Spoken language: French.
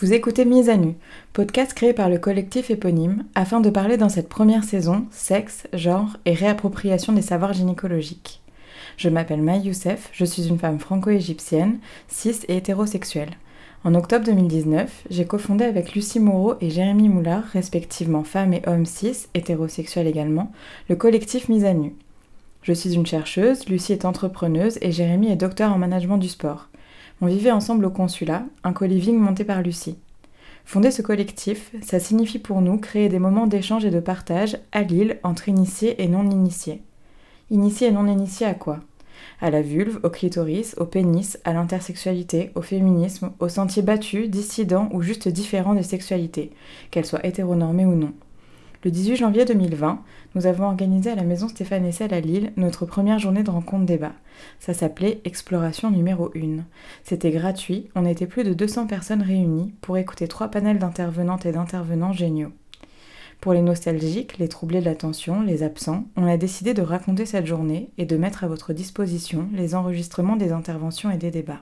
Vous écoutez Mise à nu, podcast créé par le collectif éponyme afin de parler dans cette première saison sexe, genre et réappropriation des savoirs gynécologiques. Je m'appelle Maï Youssef, je suis une femme franco-égyptienne, cis et hétérosexuelle. En octobre 2019, j'ai cofondé avec Lucie Moreau et Jérémy Moulard, respectivement femme et homme cis, hétérosexuels également, le collectif Mise à nu. Je suis une chercheuse, Lucie est entrepreneuse et Jérémy est docteur en management du sport. On vivait ensemble au consulat, un co-living monté par Lucie. Fonder ce collectif, ça signifie pour nous créer des moments d'échange et de partage à Lille entre initiés et non initiés. Et non initiés à quoi? À la vulve, au clitoris, au pénis, à l'intersexualité, au féminisme, aux sentiers battus, dissidents ou juste différents des sexualités, qu'elles soient hétéronormées ou non. Le 18 janvier 2020, nous avons organisé à la maison Stéphane Essel à Lille notre première journée de rencontre débat. Ça s'appelait Exploration numéro 1. C'était gratuit, on était plus de 200 personnes réunies pour écouter trois panels d'intervenantes et d'intervenants géniaux. Pour les nostalgiques, les troublés de l'attention, les absents, on a décidé de raconter cette journée et de mettre à votre disposition les enregistrements des interventions et des débats.